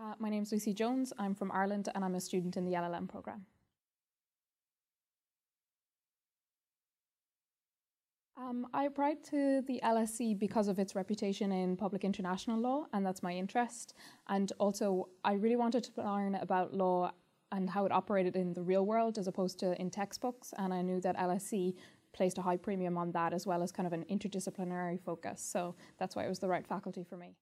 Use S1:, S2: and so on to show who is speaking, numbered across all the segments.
S1: Uh, my name is Lucy Jones. I'm from Ireland and I'm a student in the LLM programme. Um, I applied to the LSE because of its reputation in public international law, and that's my interest. And also, I really wanted to learn about law and how it operated in the real world as opposed to in textbooks. And I knew that LSE placed a high premium on that as well as kind of an interdisciplinary focus. So that's why it was the right faculty for me.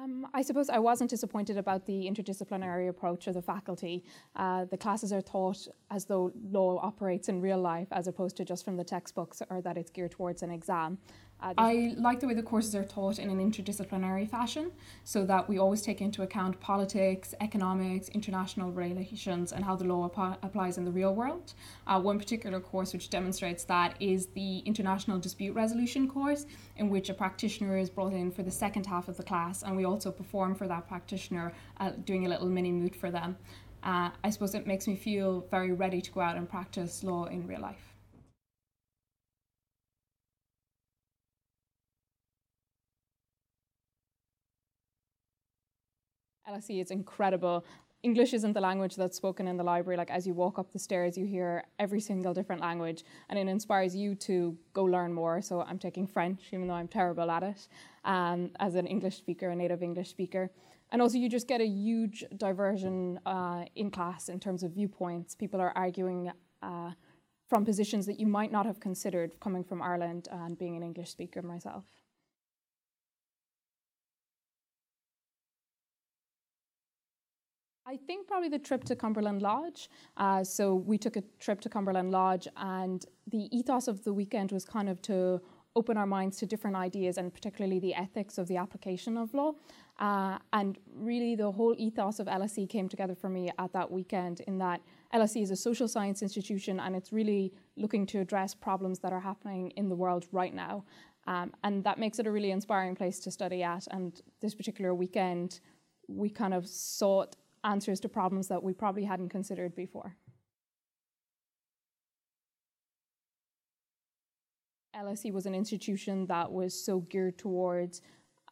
S1: Um, I suppose I wasn't disappointed about the interdisciplinary approach of the faculty. Uh, the classes are taught as though law operates in real life as opposed to just from the textbooks or that it's geared towards an exam. Uh, I like the way the courses are taught in an interdisciplinary fashion so that we always take into account politics, economics, international relations, and how the law ap- applies in the real world. Uh, one particular course which demonstrates that is the International Dispute Resolution course, in which a practitioner is brought in for the second half of the class, and we also perform for that practitioner, uh, doing a little mini moot for them. Uh, I suppose it makes me feel very ready to go out and practice law in real life. LSE is incredible. English isn't the language that's spoken in the library. Like as you walk up the stairs, you hear every single different language, and it inspires you to go learn more. So I'm taking French, even though I'm terrible at it, um, as an English speaker, a native English speaker. And also, you just get a huge diversion uh, in class in terms of viewpoints. People are arguing uh, from positions that you might not have considered coming from Ireland and being an English speaker myself. I think probably the trip to Cumberland Lodge. Uh, so we took a trip to Cumberland Lodge, and the ethos of the weekend was kind of to open our minds to different ideas and particularly the ethics of the application of law. Uh, and really, the whole ethos of LSE came together for me at that weekend in that LSE is a social science institution and it's really looking to address problems that are happening in the world right now. Um, and that makes it a really inspiring place to study at. And this particular weekend, we kind of sought answers to problems that we probably hadn't considered before. LSE was an institution that was so geared towards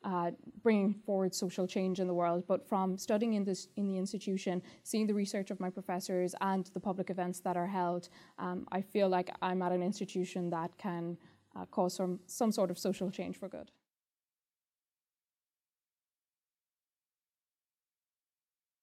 S1: uh, bringing forward social change in the world. But from studying in this in the institution, seeing the research of my professors and the public events that are held, um, I feel like I'm at an institution that can uh, cause some some sort of social change for good.